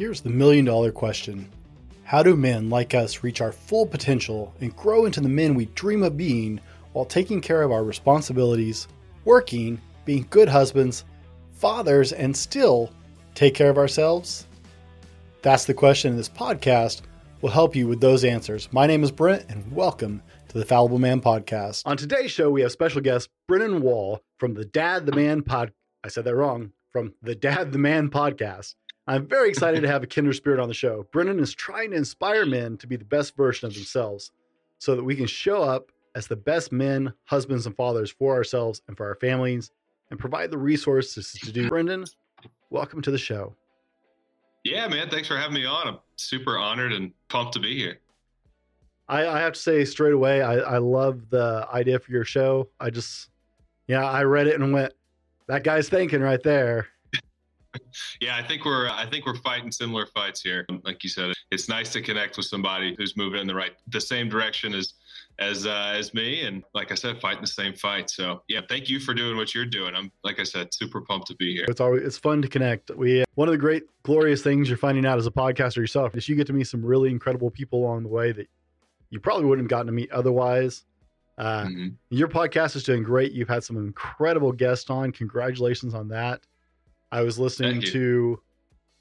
Here's the million dollar question How do men like us reach our full potential and grow into the men we dream of being while taking care of our responsibilities, working, being good husbands, fathers, and still take care of ourselves? That's the question, and this podcast will help you with those answers. My name is Brent, and welcome to the Fallible Man Podcast. On today's show, we have special guest Brennan Wall from the Dad the Man pod. I said that wrong. From the Dad the Man podcast. I'm very excited to have a kinder spirit on the show. Brennan is trying to inspire men to be the best version of themselves so that we can show up as the best men, husbands, and fathers for ourselves and for our families and provide the resources to do. Brendan, welcome to the show. Yeah, man. Thanks for having me on. I'm super honored and pumped to be here. I, I have to say straight away, I, I love the idea for your show. I just, yeah, I read it and went, that guy's thinking right there yeah, I think we're I think we're fighting similar fights here. Like you said, it's nice to connect with somebody who's moving in the right the same direction as as uh, as me, and like I said, fighting the same fight. So yeah, thank you for doing what you're doing. I'm like I said, super pumped to be here. It's always it's fun to connect. We one of the great glorious things you're finding out as a podcaster yourself is you get to meet some really incredible people along the way that you probably wouldn't have gotten to meet otherwise. Uh, mm-hmm. Your podcast is doing great. You've had some incredible guests on. Congratulations on that. I was listening to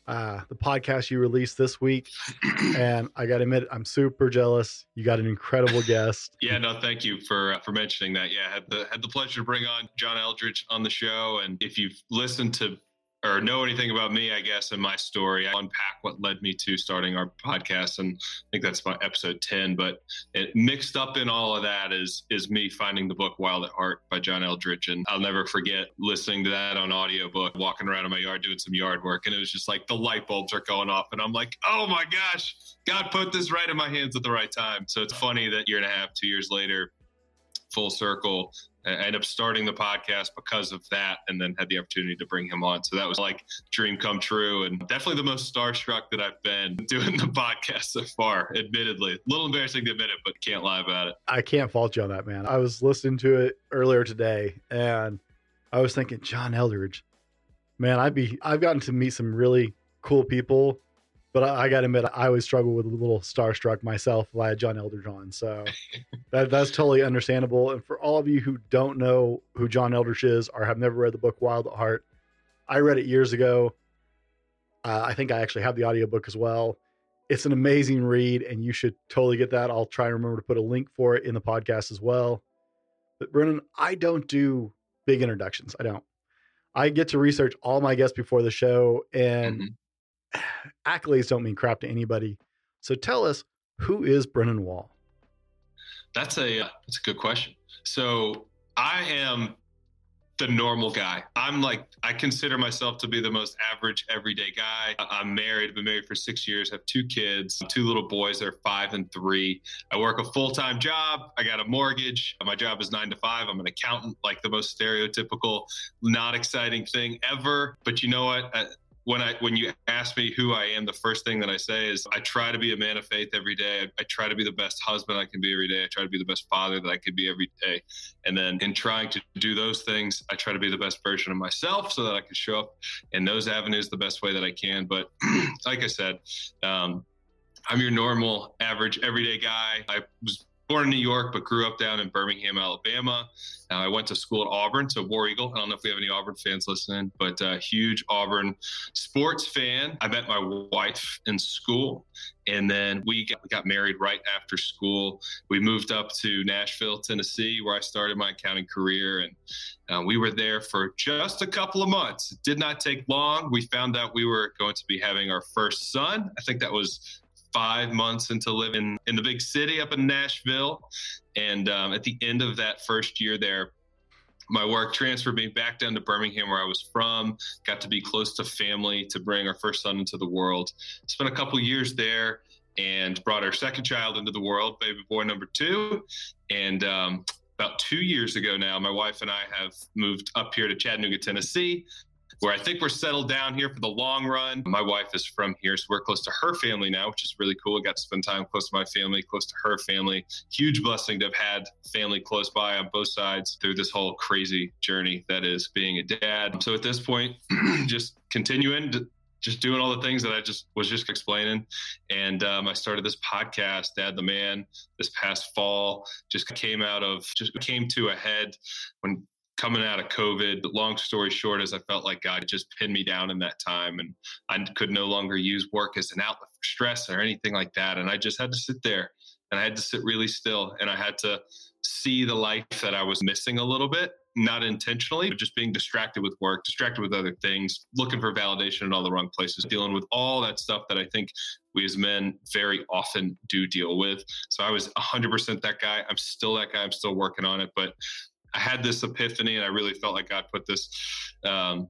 uh, the podcast you released this week, and I got to admit, I'm super jealous. You got an incredible guest. yeah, no, thank you for uh, for mentioning that. Yeah, I had the had the pleasure to bring on John Eldredge on the show, and if you've listened to or know anything about me, I guess, and my story. I unpack what led me to starting our podcast, and I think that's about episode ten. But it mixed up in all of that is is me finding the book Wild at Heart by John Eldredge, and I'll never forget listening to that on audiobook, walking around in my yard doing some yard work, and it was just like the light bulbs are going off, and I'm like, oh my gosh, God put this right in my hands at the right time. So it's funny that year and a half, two years later, full circle. I ended up starting the podcast because of that and then had the opportunity to bring him on. So that was like dream come true and definitely the most starstruck that I've been doing the podcast so far, admittedly. A little embarrassing to admit it, but can't lie about it. I can't fault you on that, man. I was listening to it earlier today and I was thinking, John Eldredge, man, I'd be I've gotten to meet some really cool people but I, I got to admit, I always struggle with a little starstruck myself via John Eldredge on. So that, that's totally understandable. And for all of you who don't know who John Eldredge is or have never read the book Wild at Heart, I read it years ago. Uh, I think I actually have the audiobook as well. It's an amazing read, and you should totally get that. I'll try and remember to put a link for it in the podcast as well. But Brennan, I don't do big introductions. I don't. I get to research all my guests before the show, and mm-hmm accolades don't mean crap to anybody. So tell us, who is Brennan Wall? That's a uh, that's a good question. So I am the normal guy. I'm like I consider myself to be the most average everyday guy. I'm married, been married for 6 years, have two kids, two little boys, they're 5 and 3. I work a full-time job, I got a mortgage. My job is 9 to 5. I'm an accountant, like the most stereotypical not exciting thing ever, but you know what? I, when I when you ask me who I am, the first thing that I say is I try to be a man of faith every day. I, I, try to be the best husband I can be every day. I try to be the best father that I can be every day. And then in trying to do those things, I try to be the best version of myself so that I can show up in those avenues the best way that I can. But like I said, um, I'm your normal, average, everyday guy. I was born in New York, but grew up down in Birmingham, Alabama. Uh, I went to school at Auburn, so War Eagle. I don't know if we have any Auburn fans listening, but uh, huge Auburn sports fan. I met my wife in school, and then we got, got married right after school. We moved up to Nashville, Tennessee, where I started my accounting career, and uh, we were there for just a couple of months. It did not take long. We found out we were going to be having our first son. I think that was five months into living in the big city up in Nashville. And um, at the end of that first year there, my work transferred me back down to Birmingham, where I was from. Got to be close to family to bring our first son into the world. Spent a couple years there and brought our second child into the world, baby boy number two. And um, about two years ago now, my wife and I have moved up here to Chattanooga, Tennessee, where I think we're settled down here for the long run. My wife is from here, so we're close to her family now, which is really cool. I got to spend time close to my family, close to her family. Huge blessing to have had family close by on both sides through this whole crazy journey that is being a dad. So at this point, just continuing to just doing all the things that I just was just explaining. And um, I started this podcast, Dad the Man, this past fall. Just came out of, just came to a head when coming out of COVID. Long story short is I felt like God just pinned me down in that time and I could no longer use work as an outlet for stress or anything like that. And I just had to sit there and I had to sit really still and I had to see the life that I was missing a little bit, not intentionally, but just being distracted with work, distracted with other things, looking for validation in all the wrong places, dealing with all that stuff that I think we as men very often do deal with. So I was 100% that guy. I'm still that guy. I'm still working on it, but I had this epiphany and I really felt like God put this um,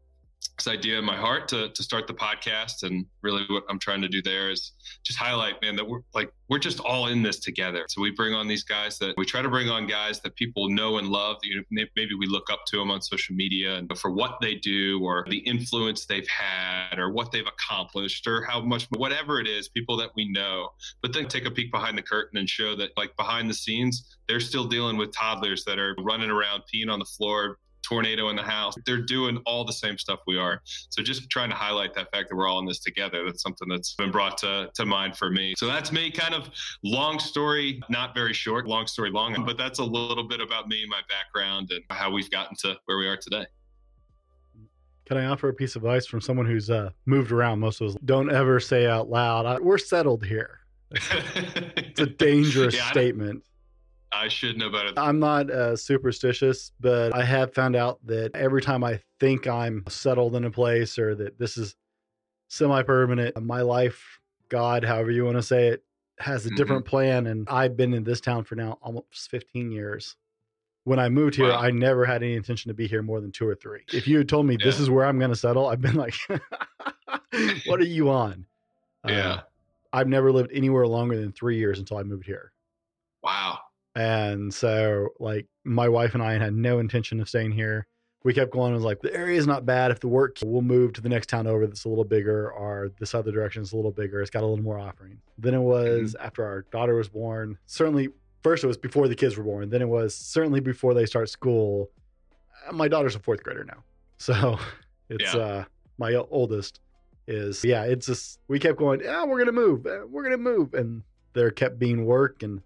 this idea in my heart to to start the podcast. And really what I'm trying to do there is just highlight man that we're like we're just all in this together. So we bring on these guys that we try to bring on guys that people know and love you know, maybe we look up to them on social media and for what they do or the influence they've had or what they've accomplished or how much whatever it is people that we know. But then take a peek behind the curtain and show that like behind the scenes they're still dealing with toddlers that are running around peeing on the floor tornado in the house. They're doing all the same stuff we are. So just trying to highlight that fact that we're all in this together. That's something that's been brought to, to mind for me. So that's me, kind of long story, not very short, long story long, but that's a little bit about me, my background, and how we've gotten to where we are today. Can I offer a piece of advice from someone who's uh, moved around most of us? Don't ever say out loud, "We're settled here." it's a dangerous yeah, statement. I should know better. I'm not uh, superstitious, but I have found out that every time I think I'm settled in a place or that this is semi permanent, my life, God, however you want to say it, has a mm-hmm. different plan. And I've been in this town for now almost 15 years. When I moved here, wow. I never had any intention to be here more than two or three. If you had told me yeah. this is where I'm going to settle, I've been like, what are you on? Yeah. Uh, I've never lived anywhere longer than three years until I moved here. Wow. And so, like, my wife and I had no intention of staying here. We kept going. and was like, the area is not bad. If the work, we'll move to the next town over that's a little bigger, or this other direction is a little bigger. It's got a little more offering. Then it was mm-hmm. after our daughter was born. Certainly, first it was before the kids were born. Then it was certainly before they start school. Uh, my daughter's a fourth grader now, so it's yeah. uh, my oldest is yeah. It's just we kept going. Yeah, we're gonna move. Uh, we're gonna move, and there kept being work and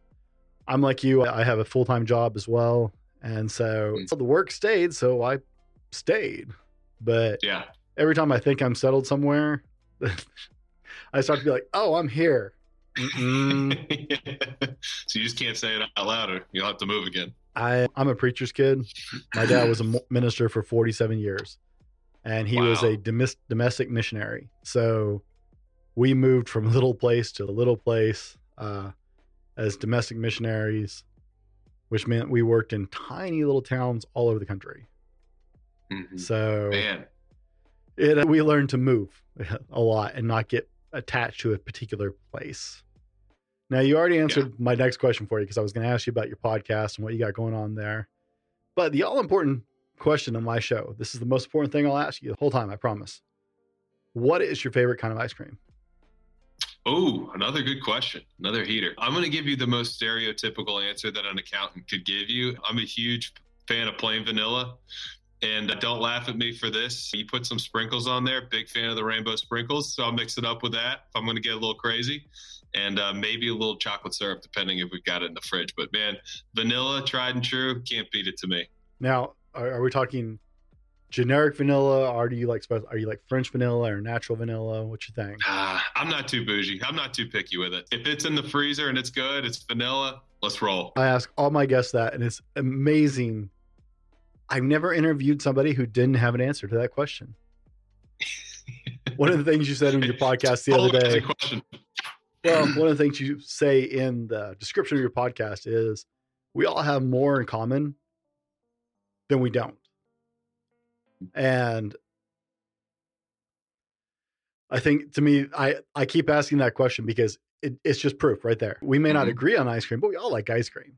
I'm like you, I have a full time job as well. And so mm. the work stayed, so I stayed. But yeah, every time I think I'm settled somewhere, I start to be like, oh, I'm here. so you just can't say it out loud or you'll have to move again. I, I'm a preacher's kid. My dad was a minister for 47 years and he wow. was a domestic missionary. So we moved from little place to little place. Uh, as domestic missionaries, which meant we worked in tiny little towns all over the country. Mm-hmm. So, man, it we learned to move a lot and not get attached to a particular place. Now, you already answered yeah. my next question for you because I was going to ask you about your podcast and what you got going on there. But the all important question on my show this is the most important thing I'll ask you the whole time, I promise. What is your favorite kind of ice cream? Oh, another good question. Another heater. I'm going to give you the most stereotypical answer that an accountant could give you. I'm a huge fan of plain vanilla. And uh, don't laugh at me for this. You put some sprinkles on there. Big fan of the rainbow sprinkles. So I'll mix it up with that I'm going to get a little crazy. And uh, maybe a little chocolate syrup, depending if we've got it in the fridge. But man, vanilla, tried and true, can't beat it to me. Now, are we talking generic vanilla or do you like are you like french vanilla or natural vanilla? What you think? Uh, i'm not too bougie. I'm not too picky with it. If it's in the freezer and it's good it's vanilla let's roll. I ask all my guests that and it's amazing. I've never interviewed somebody who didn't have an answer to that question. One of the things you said in your podcast the other day well one of the things you say in the description of your podcast is we all have more in common than we don't and I think to me, I, I keep asking that question because it, it's just proof right there. We may mm-hmm. not agree on ice cream, but we all like ice cream.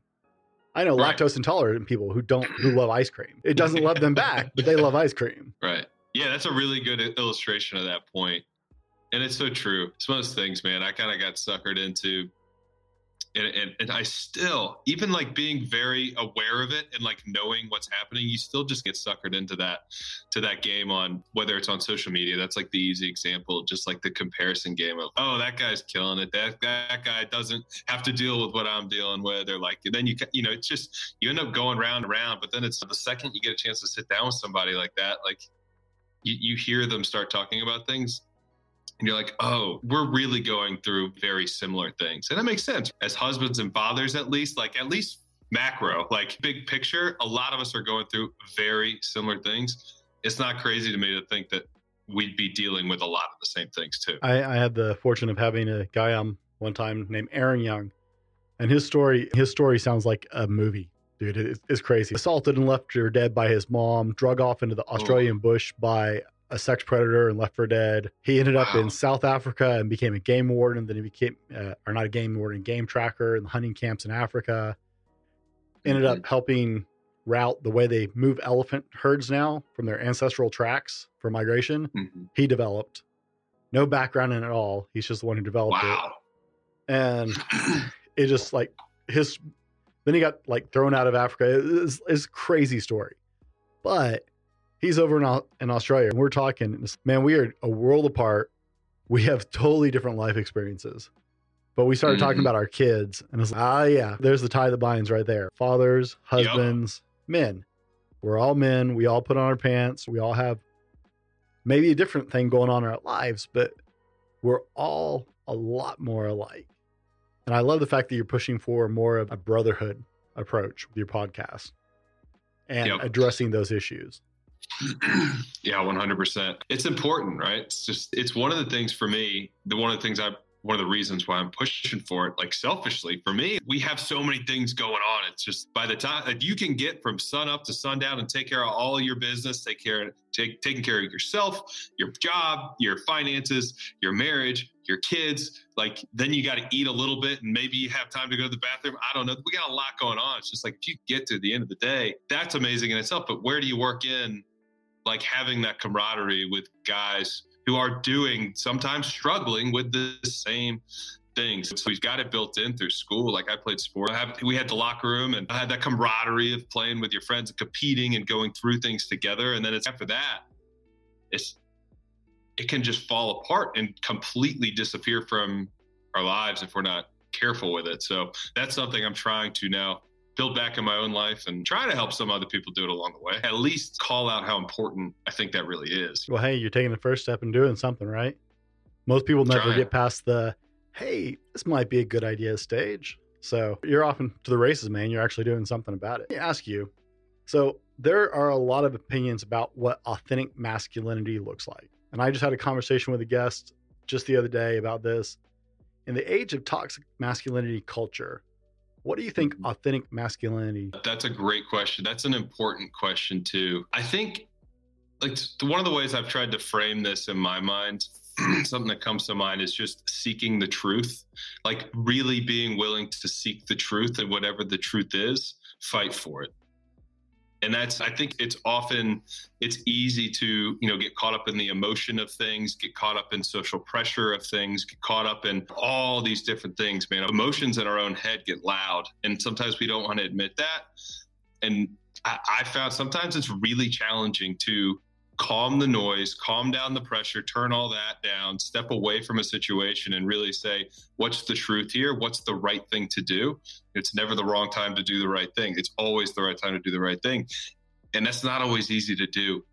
I know right. lactose intolerant people who don't who love ice cream. It doesn't love them back, but they love ice cream. Right. Yeah, that's a really good illustration of that point. And it's so true. It's one of those things, man. I kind of got suckered into and, and, and I still, even like being very aware of it and like knowing what's happening, you still just get suckered into that, to that game on whether it's on social media. That's like the easy example, just like the comparison game of, oh, that guy's killing it. That, that guy doesn't have to deal with what I'm dealing with. Or like, and then you, you know, it's just, you end up going round and round, but then it's the second you get a chance to sit down with somebody like that, like you, you hear them start talking about things and you're like, oh, we're really going through very similar things. And that makes sense. As husbands and fathers, at least, like at least macro, like big picture, a lot of us are going through very similar things. It's not crazy to me to think that we'd be dealing with a lot of the same things too. I, I had the fortune of having a guy on one time named Aaron Young, and his story his story sounds like a movie. Dude, it's, it's crazy. Assaulted and left for dead by his mom, drug off into the oh. Australian oh. bush by a sex predator and left for dead. He ended up wow. in South Africa and became a game warden. Then he became, uh, or not a game warden, game tracker in the hunting camps in Africa. Ended mm-hmm. up helping route the way they move elephant herds now from their ancestral tracks for migration. Mm-hmm. He developed no background in it at all. He's just the one who developed wow. it. And it just like his, then he got like thrown out of Africa. It's, it's crazy story. But he's over in, in Australia. And we're talking, man, we are a world apart. We have totally different life experiences. But we started mm-hmm. talking about our kids, and it's like, ah, yeah, there's the tie that binds right there. Fathers, husbands, yep. men. We're all men. We all put on our pants. We all have maybe a different thing going on in our lives, but we're all a lot more alike. And I love the fact that you're pushing for more of a brotherhood approach with your podcast and yep. addressing those issues. Yeah, 100%. It's important, right? It's just, it's one of the things for me, the one of the things I, one of the reasons why I'm pushing for it, like selfishly for me, we have so many things going on. It's just by the time you can get from sun up to sundown and take care of all your business, take care, take, taking care of yourself, your job, your finances, your marriage, your kids, like then you got to eat a little bit and maybe you have time to go to the bathroom. I don't know. We got a lot going on. It's just like if you get to the end of the day, that's amazing in itself. But where do you work in like having that camaraderie with guys who are doing sometimes struggling with the same things. So we've got it built in through school. Like I played sport. I have, we had the locker room and I had that camaraderie of playing with your friends and competing and going through things together. And then it's after that, it's it can just fall apart and completely disappear from our lives if we're not careful with it. So that's something I'm trying to now build back in my own life and try to help some other people do it along the way. At least call out how important I think that really is. Well, hey, you're taking the first step and doing something, right? Most people never Trying. get past the, hey, this might be a good idea stage. So you're off to the races, man. You're actually doing something about it. Let me ask you. So there are a lot of opinions about what authentic masculinity looks like. And I just had a conversation with a guest just the other day about this. In the age of toxic masculinity culture, what do you think mm-hmm. authentic masculinity? That's a great question. That's an important question too. I think like one of the ways I've tried to frame this in my mind, something that comes to mind is just seeking the truth, like really being willing to seek the truth and whatever the truth is, fight for it and that's i think it's often it's easy to you know get caught up in the emotion of things get caught up in social pressure of things get caught up in all these different things man. Emotions in our own head get loud and sometimes we don't want to admit that. And I, I found sometimes it's really challenging to calm the noise, calm down the pressure, turn all that down, step away from a situation and really say, what's the truth here? What's the right thing to do? It's never the wrong time to do the right thing. It's always the right time to do the right thing. And that's not always easy to do.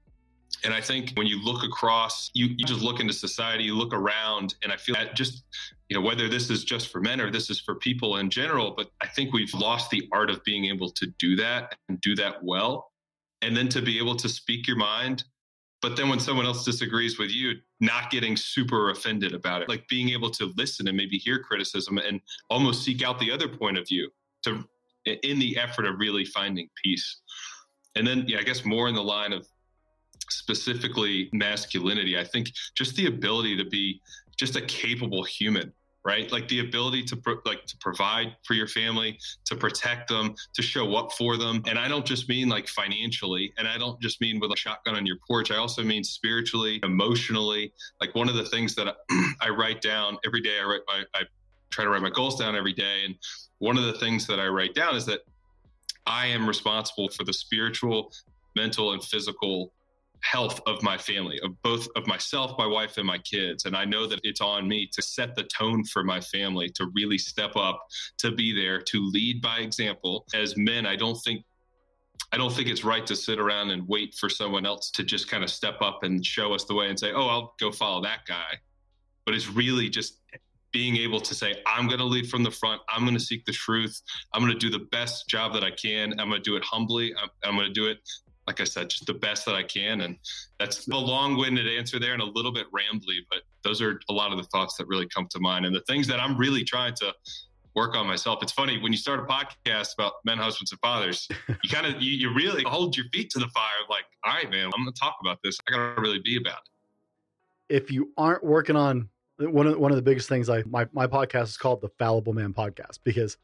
And I think when you look across, you, you just look into society, you look around, and I feel that just, you know, whether this is just for men or this is for people in general, but I think we've lost the art of being able to do that and do that well. And then to be able to speak your mind but then when someone else disagrees with you, not getting super offended about it, like being able to listen and maybe hear criticism and almost seek out the other point of view to in the effort of really finding peace. And then, yeah, I guess more in the line of specifically masculinity, I think just the ability to be just a capable human right? Like the ability to pro- like to provide for your family, to protect them, to show up for them. And I don't just mean like financially, and I don't just mean with a shotgun on your porch. I also mean spiritually, emotionally. Like one of the things that I, I write down every day, I write my I try to write my goals down every day. And one of the things that I write down is that I am responsible for the spiritual, mental, and physical health of my family, of both of myself, my wife, and my kids. And I know that it's on me to set the tone for my family, to really step up, to be there, to lead by example. As men, I don't think I don't think it's right to sit around and wait for someone else to just kind of step up and show us the way and say, "Oh, I'll go follow that guy." But it's really just being able to say, I'm going to lead from the front. I'm going to seek the truth. I'm going to do the best job that I can. I'm going to do it humbly. I'm, I'm going to do it like I said, just the best that I can. And that's a long winded answer there and a little bit rambly, but those are a lot of the thoughts that really come to mind and the things that I'm really trying to work on myself. It's funny when you start a podcast about men, husbands, and fathers, you kind of, you, you, really hold your feet to the fire of like, all right, man, I'm going to talk about this. I got to really be about it. If you aren't working on one of, one of the biggest things I, my, my podcast is called the fallible man podcast because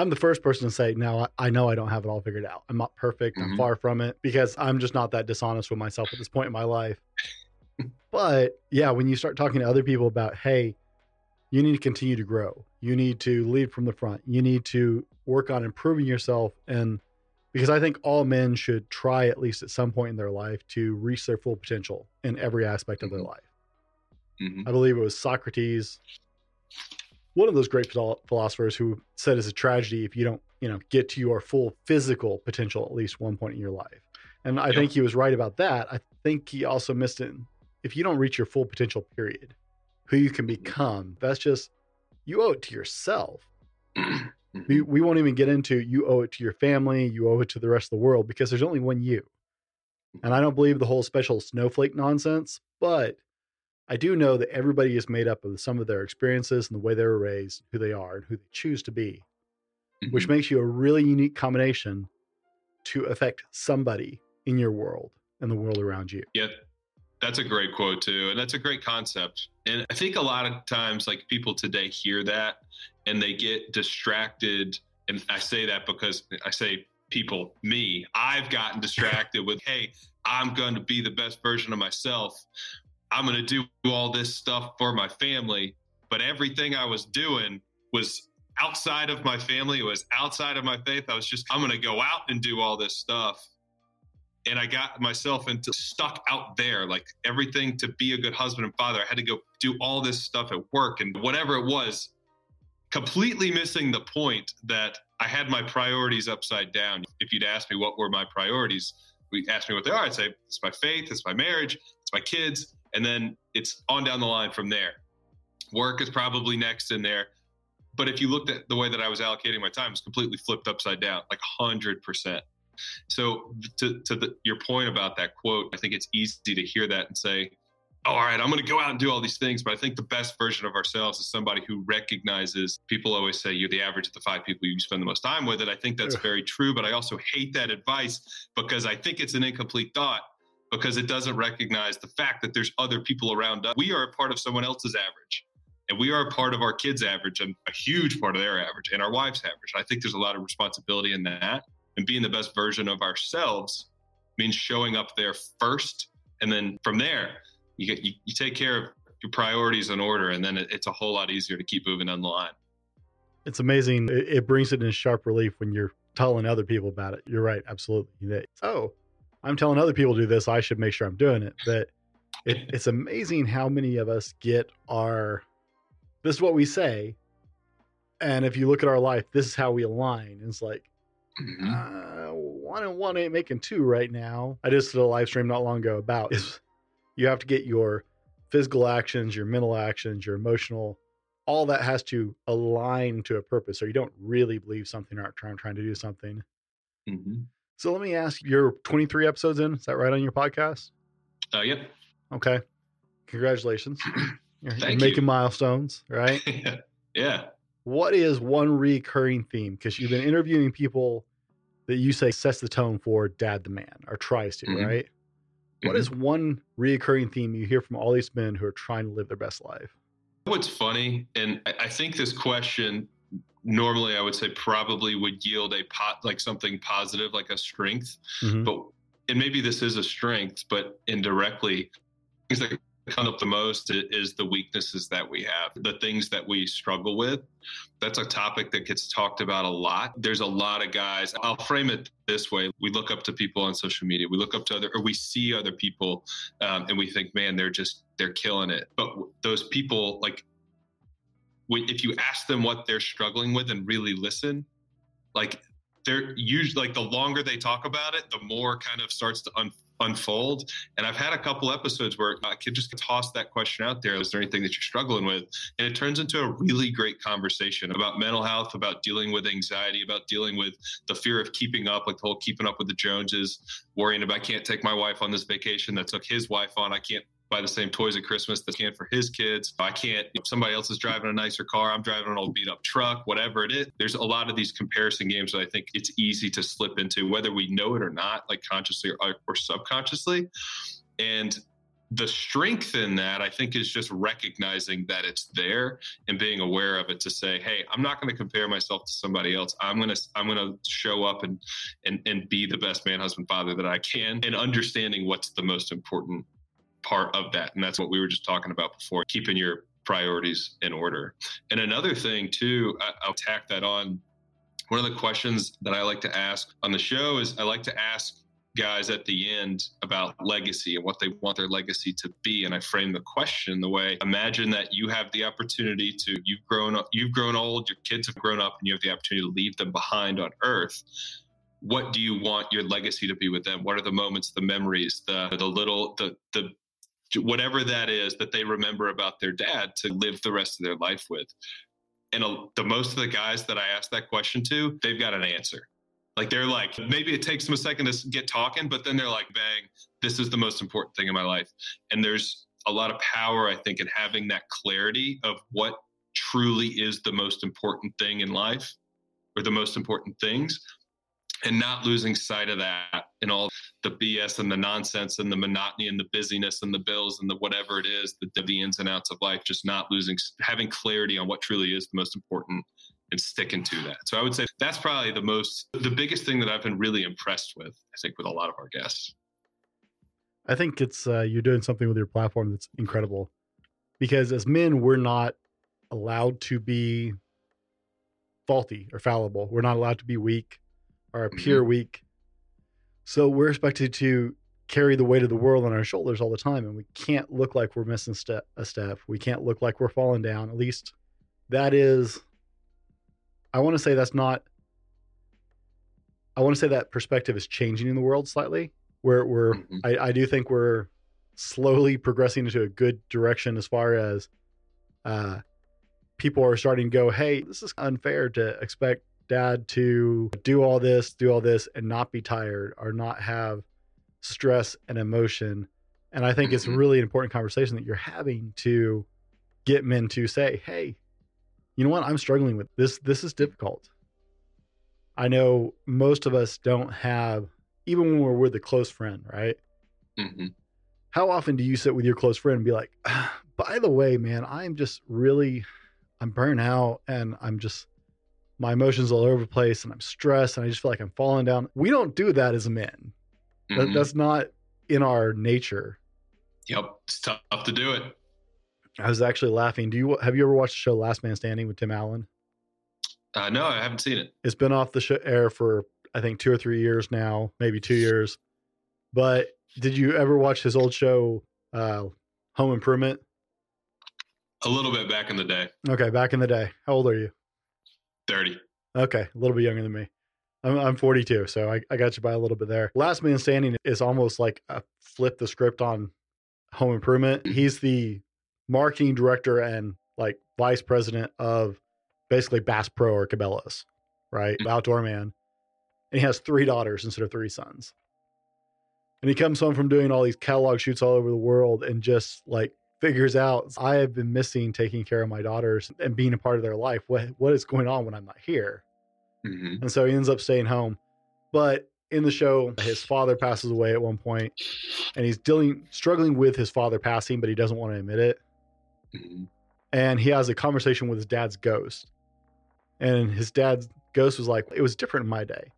I'm the first person to say, no, I know I don't have it all figured out. I'm not perfect. Mm-hmm. I'm far from it because I'm just not that dishonest with myself at this point in my life. but yeah, when you start talking to other people about, hey, you need to continue to grow, you need to lead from the front, you need to work on improving yourself. And because I think all men should try at least at some point in their life to reach their full potential in every aspect of mm-hmm. their life. Mm-hmm. I believe it was Socrates one of those great philosophers who said it's a tragedy if you don't, you know, get to your full physical potential at least one point in your life. And I think he was right about that. I think he also missed it. If you don't reach your full potential, period, who you can become, that's just, you owe it to yourself. Mm-hmm. we, we won't even get into you owe it to your family, you owe it to the rest of the world because there's only one you. And I don't believe the whole special snowflake nonsense, but I do know that everybody is made up of some of their experiences and the way they were raised, who they are, and who they choose to be, mm-hmm. which makes you a really unique combination to affect somebody in your world and the world around you. Yeah, that's a great quote too, and that's a great concept. And I think a lot of times, like people today hear that and they get distracted. And I say that because I say people, me, I've gotten distracted with, hey, I'm going to be the best version of myself. I'm going to do all this stuff for my family. But everything I was doing was outside of my family. It was outside of my faith. I was just, I'm going to go out and do all this stuff. And I got myself into stuck out there, like everything to be a good husband and father. I had to go do all this stuff at work and whatever it was, completely missing the point that I had my priorities upside down. If you'd asked me what were my priorities, we asked me what they are. I'd say it's my faith, it's my marriage, it's my kids, and then it's on down the line from there. Work is probably next in there. But if you looked at the way that I was allocating my time, it's completely flipped upside down, like 100%. So, to, to the, your point about that quote, I think it's easy to hear that and say, oh, all right, I'm going to go out and do all these things. But I think the best version of ourselves is somebody who recognizes people always say you're the average of the five people you spend the most time with. And I think that's very true. But I also hate that advice because I think it's an incomplete thought because it doesn't recognize the fact that there's other people around us. We are a part of someone else's average. And we are a part of our kids' average and a huge part of their average and our wife's average. I think there's a lot of responsibility in that. And being the best version of ourselves means showing up there first. And then from there, you get you, you take care of your priorities in order, and then it, it's a whole lot easier to keep moving on the line. It's amazing. It, it brings it in sharp relief when you're telling other people about it. You're right, absolutely. Oh, I'm telling other people to do this, I should make sure I'm doing it. But it, it's amazing how many of us get our this is what we say. And if you look at our life, this is how we align. It's like mm-hmm. uh, one and one ain't making two right now. I just did a live stream not long ago about is you have to get your physical actions, your mental actions, your emotional, all that has to align to a purpose, or you don't really believe something or aren't trying, trying to do something. Mm-hmm. So let me ask you're 23 episodes in. Is that right on your podcast? Uh, yep. Okay. Congratulations. You're, you're making you. milestones, right? yeah. What is one recurring theme? Because you've been interviewing people that you say sets the tone for Dad the Man or tries to, mm-hmm. right? Mm-hmm. What is one recurring theme you hear from all these men who are trying to live their best life? What's funny, and I think this question normally I would say probably would yield a pot like something positive, like a strength. Mm-hmm. But and maybe this is a strength, but indirectly, things that come up the most is the weaknesses that we have, the things that we struggle with. That's a topic that gets talked about a lot. There's a lot of guys. I'll frame it this way: we look up to people on social media. We look up to other, or we see other people, um, and we think, man, they're just they're killing it. But those people, like, if you ask them what they're struggling with and really listen, like they're usually like the longer they talk about it, the more kind of starts to un- unfold. And I've had a couple episodes where I could just toss that question out there. Is there anything that you're struggling with? And it turns into a really great conversation about mental health, about dealing with anxiety, about dealing with the fear of keeping up, like the whole keeping up with the Joneses, worrying about I can't take my wife on this vacation that took his wife on. I can't buy the same toys at Christmas that can for his kids. I can't, if somebody else is driving a nicer car, I'm driving an old beat up truck, whatever it is. There's a lot of these comparison games that I think it's easy to slip into, whether we know it or not, like consciously or, uh, or subconsciously. And the strength in that, I think, is just recognizing that it's there and being aware of it to say, "Hey, I'm not going to compare myself to somebody else. I'm going to I'm going to show up and and and be the best man, husband, father that I can, and understanding what's the most important part of that. And that's what we were just talking about before, keeping your priorities in order. And another thing, too, I, will tack that on. One of the questions that I like to ask on the show is I like to ask guys at the end about legacy and what they want their legacy to be and i frame the question the way imagine that you have the opportunity to you've grown up you've grown old your kids have grown up and you have the opportunity to leave them behind on earth what do you want your legacy to be with them what are the moments the memories the the little the the whatever that is that they remember about their dad to live the rest of their life with. And a, the most of the guys that I ask that question to, they've got an answer. Like they're like, maybe it takes them a second to get talking, but then they're like, bang, this is the most important thing in my life. And there's a lot of power, I think, in having that clarity of what truly is the most important thing in life or the most important things and not losing sight of that and all the BS and the nonsense and the monotony and the busyness and the bills and the whatever it is, the, the ins and outs of life, just not losing, having clarity on what truly is the most important and sticking to that. So I would say that's probably the most, the biggest thing that I've been really impressed with, I think, with a lot of our guests. I think it's, uh, you're doing something with your platform that's incredible because as men, we're not allowed to be faulty or fallible. We're not allowed to be weak or appear mm-hmm. weak. So we're expected to carry the weight of the world on our shoulders all the time, and we can't look like we're missing step, a step. We can't look like we're falling down. At least that is. I want to say that's not. I want to say that perspective is changing in the world slightly. Where we're, mm-hmm. I, I do think we're slowly progressing into a good direction as far as uh, people are starting to go, hey, this is unfair to expect dad to do all this, do all this, and not be tired or not have stress and emotion. And I think mm-hmm. it's a really important conversation that you're having to get men to say, hey, you know what? I'm struggling with this. This is difficult. I know most of us don't have, even when we're with a close friend, right? Mm-hmm. How often do you sit with your close friend and be like, ah, by the way, man, I'm just really, I'm burnt out and I'm just, my emotions all over the place and I'm stressed and I just feel like I'm falling down. We don't do that as men. Mm-hmm. That, that's not in our nature. Yep, it's tough to do it. I was actually laughing. Do you have you ever watched the show Last Man Standing with Tim Allen? Uh, no, I haven't seen it. It's been off the air for I think two or three years now, maybe two years. But did you ever watch his old show, uh, Home Improvement? A little bit back in the day. Okay, back in the day. How old are you? 30. Okay, a little bit younger than me. I'm, I'm 42, so I, I got you by a little bit there. Last Man Standing is almost like a flip the script on Home Improvement. He's the marketing director and like vice president of basically Bass Pro or Cabela's, right? Mm-hmm. Outdoor man. And he has three daughters instead of three sons. And he comes home from doing all these catalog shoots all over the world and just like figures out I have been missing taking care of my daughters and being a part of their life. What what is going on when I'm not here? Mm-hmm. And so he ends up staying home. But in the show, his father passes away at one point, and he's dealing struggling with his father passing, but he doesn't want to admit it. Mm-hmm. And he has a conversation with his dad's ghost. And his dad's ghost was like, It was different in my day.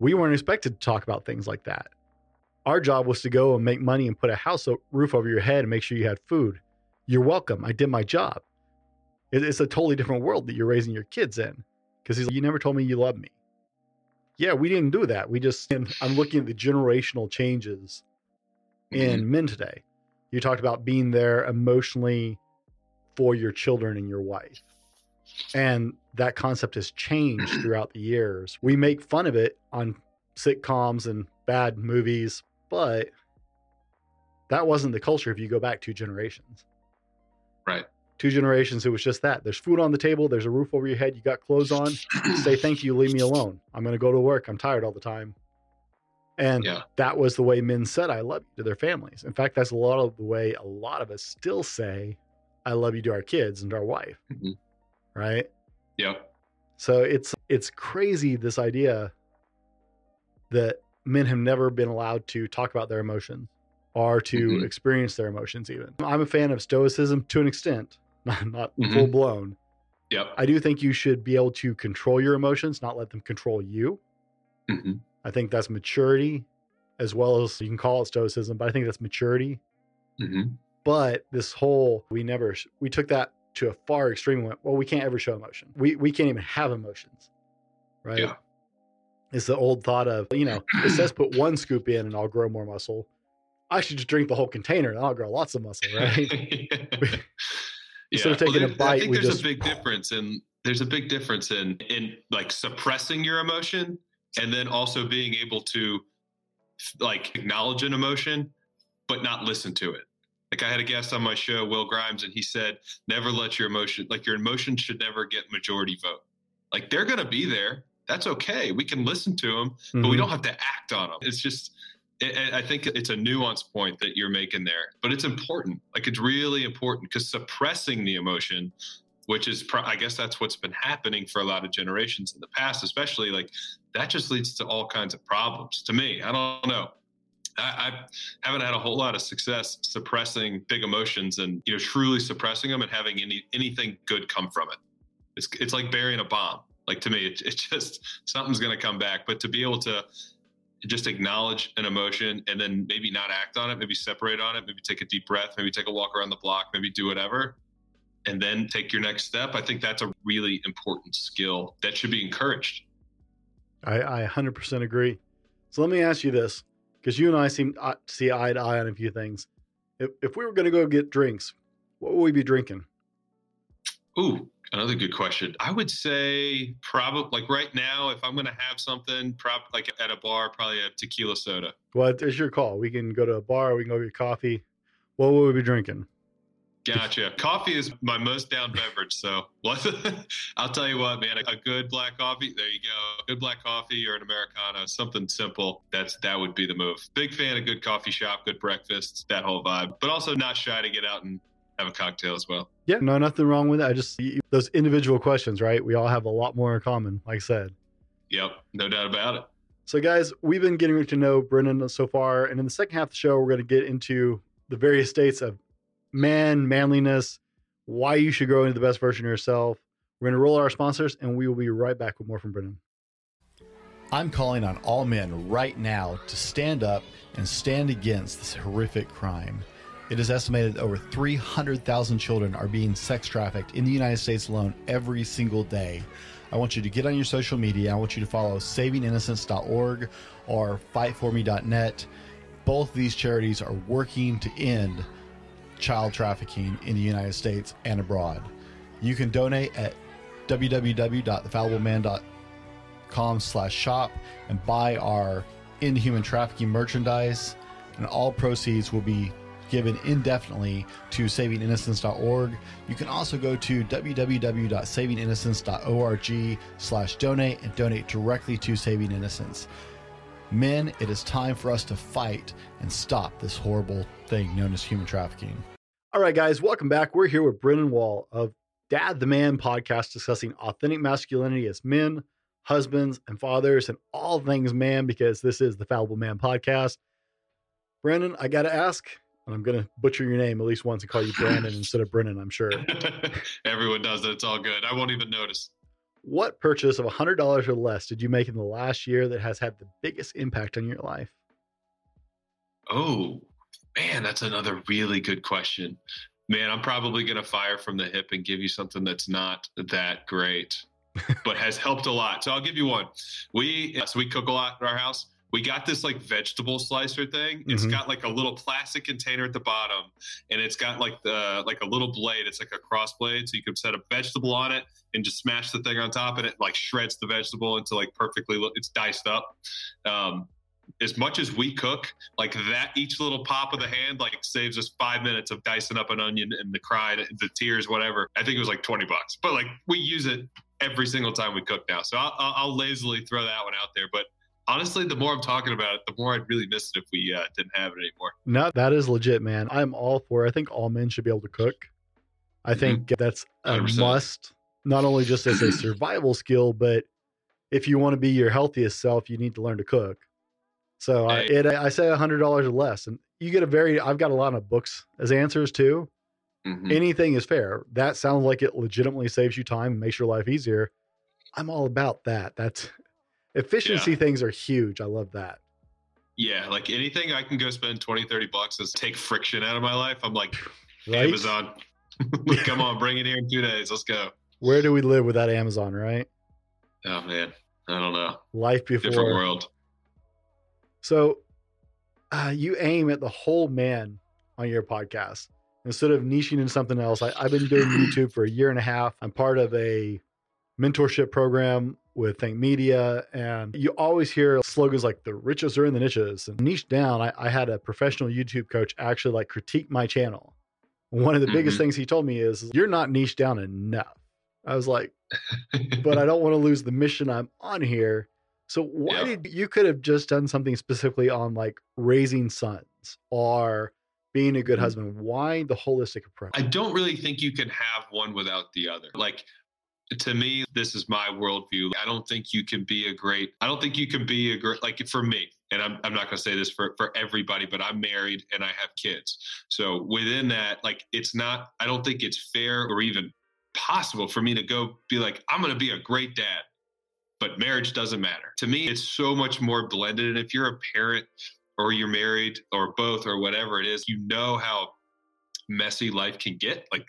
We weren't expected to talk about things like that. Our job was to go and make money and put a house roof over your head and make sure you had food. You're welcome. I did my job. It's a totally different world that you're raising your kids in. Because he's like, you never told me you love me. Yeah, we didn't do that. We just, I'm looking at the generational changes mm-hmm. in men today. You talked about being there emotionally for your children and your wife. And that concept has changed throughout the years. We make fun of it on sitcoms and bad movies, but that wasn't the culture if you go back two generations. Right. Two generations, it was just that. There's food on the table, there's a roof over your head, you got clothes on. Say thank you, leave me alone. I'm going to go to work. I'm tired all the time. And Yeah. that was the way men said I love you to their families. In fact, that's a lot of the way a lot of us still say I love you to our kids and to our wife. Mhm. Right? Yeah. So it's it's crazy this idea that men have never been allowed to talk about their emotions or to Mhm. experience their emotions even. I'm a fan of stoicism to an extent, not not Mhm. full blown. Yep. I do think you should be able to control your emotions, not let them control you. hmm I think that's maturity as well as you can call it stoicism, but I think that's maturity. hmm But this whole we never we took that to a far extreme and went, well, we can't ever show emotion. We we can't even have emotions. Right? Yeah. It's the old thought of, you know, it says put one scoop in and I'll grow more muscle. I should just drink the whole container and I'll grow lots of muscle, right? Instead of taking a there- I bite, think there's just- a big difference in there's a big difference in in like suppressing your emotion and then also being able to like acknowledge an emotion but not listen to it. Like I had a guest on my show, Will Grimes, and he said, "Never let your emotion like your emotion should never get majority vote. Like they're gonna be there. That's okay. We can listen to them, but we Mhm. don't have to act on them. It's just, I I think it's a nuance point that you're making there, but it's important. Like it's really important because suppressing the emotion, which is, pro- I guess that's what's been happening for a lot of generations in the past, especially like that just leads to all kinds of problems. To me, I don't know. I, I haven't had a whole lot of success suppressing big emotions and you know truly suppressing them and having any anything good come from it. It's it's like burying a bomb. Like to me, it, it just something's going to come back. But to be able to just acknowledge an emotion and then maybe not act on it, maybe separate on it, maybe take a deep breath, maybe take a walk around the block, maybe do whatever, and then take your next step. I think that's a really important skill that should be encouraged. I, I 100% agree. So let me ask you this, because you and I seem to see eye to eye on a few things. If, if we were going to go get drinks, what would we be drinking? Ooh, another good question. I would say probably like right now, if I'm going to have something, prob like at a bar, probably a tequila soda. Well, it's your call. We can go to a bar, we can go get coffee. What would we be drinking? Gotcha. Coffee is my most down beverage. So? I'll tell you what, man. A good black coffee. There you go. Good black coffee or an americano, something simple. That's that would be the move. Big fan of good coffee shop, good breakfast, that whole vibe. But also not shy to get out and have a cocktail as well. Yeah, no, nothing wrong with it. I just, those individual questions, right? We all have a lot more in common, like I said. Yep, no doubt about it. So, guys, we've been getting to know Brennan so far. And in the second half of the show, we're going to get into the various states of man, manliness, why you should grow into the best version of yourself. We're going to roll out our sponsors, and we will be right back with more from Brennan. I'm calling on all men right now to stand up and stand against this horrific crime. It is estimated that over 300,000 children are being sex trafficked in the United States alone every single day. I want you to get on your social media. I want you to follow savinginnocence.org or fightforme.net. Both these charities are working to end child trafficking in the United States and abroad. You can donate at www.thefallibleman.com slash shop and buy our inhuman trafficking merchandise and all proceeds will be given indefinitely to savinginnocence.org. You can also go to www.savinginnocence.org slash donate and donate directly to Saving Innocence. Men, it is time for us to fight and stop this horrible thing known as human trafficking. All right, guys, welcome back. We're here with Brennan Wall of Dad the Man podcast discussing authentic masculinity as men, husbands, and fathers, and all things man, because this is the Fallible Man podcast. Brennan, I got to ask, and I'm going to butcher your name at least once and call you Brandon instead of Brennan, I'm sure. Everyone does it. It's all good. I won't even notice. What purchase of $100 or less did you make in the last year that has had the biggest impact on your life? Oh, man, that's another really good question. Man, I'm probably going to fire from the hip and give you something that's not that great, but has helped a lot. So I'll give you one. We so we cook a lot at our house. We got this like vegetable slicer thing. It's Mhm. got like a little plastic container at the bottom, and it's got like the like a little blade. It's like a cross blade, so you can set a vegetable on it and just smash the thing on top, and it like shreds the vegetable into like perfectly. It's diced up. Um, as much as we cook, like that, each little pop of the hand like saves us five minutes of dicing up an onion and the cry, the tears, whatever. I think it was like twenty bucks, but like we use it every single time we cook now. So I'll, I'll, I'll lazily throw that one out there. But honestly, the more I'm talking about it, the more I'd really miss it if we uh, didn't have it anymore. No, that is legit, man. I'm all for. I think all men should be able to cook. I think that's a 100%. must, not only just as a survival skill, but if you want to be your healthiest self, you need to learn to cook. So I, it, I say a hundred dollars or less, and you get a very. I've got a lot of books as answers too. Mhm. Anything is fair. That sounds like it legitimately saves you time and makes your life easier. I'm all about that. That's efficiency Yeah. things are huge. I love that. Yeah, like anything I can go spend 20, 30 bucks is take friction out of my life. I'm like, Right? Amazon, come on, bring it here in two days. Let's go. Where do we live without Amazon? Right? Oh, man. I don't know. Life before Different world. So uh, you aim at the whole man on your podcast instead of niching in something else. I, I've been doing YouTube for a year and a half. I'm part of a mentorship program with Think Media, and you always hear slogans like "the richest are in the niches." And niche down, I, I had a professional YouTube coach actually like critique my channel. One of the biggest Mhm. things he told me is, "You're not niche down enough." I was like, but I don't want to lose the mission I'm on here. So why Yeah. did you could have just done something specifically on like raising sons or being a good Mhm. husband? Why the holistic approach? I don't really think you can have one without the other. Like to me, this is my worldview. I don't think you can be a great. I don't think you can be a great. Like for me, and I'm I'm not going to say this for for everybody, but I'm married and I have kids. So within that, like it's not. I don't think it's fair or even possible for me to go be like I'm going to be a great dad. But marriage doesn't matter. To me, it's so much more blended. And if you're a parent or you're married or both or whatever it is, you know how messy life can get. Like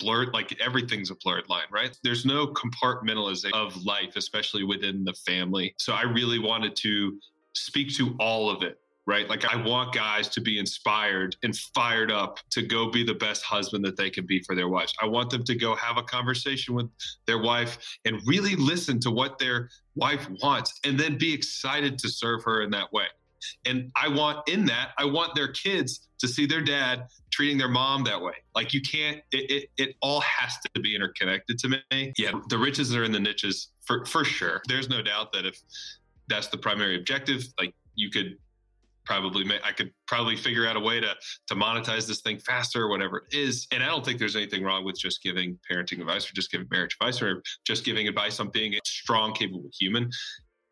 blurred, like everything's a blurred line, right? There's no compartmentalization of life, especially within the family. So I really wanted to speak to all of it. Right. Like, I want guys to be inspired and fired up to go be the best husband that they can be for their wives. I want them to go have a conversation with their wife and really listen to what their wife wants and then be excited to serve her in that way. And I want in that, I want their kids to see their dad treating their mom that way. Like you can't, it, it, it all has to be interconnected to me. Yeah, the riches are in the niches for, for sure. There's no doubt that if that's the primary objective, like you could probably make, I could probably figure out a way to, to monetize this thing faster or whatever it is. And I don't think there's anything wrong with just giving parenting advice or just giving marriage advice or just giving advice on being a strong, capable human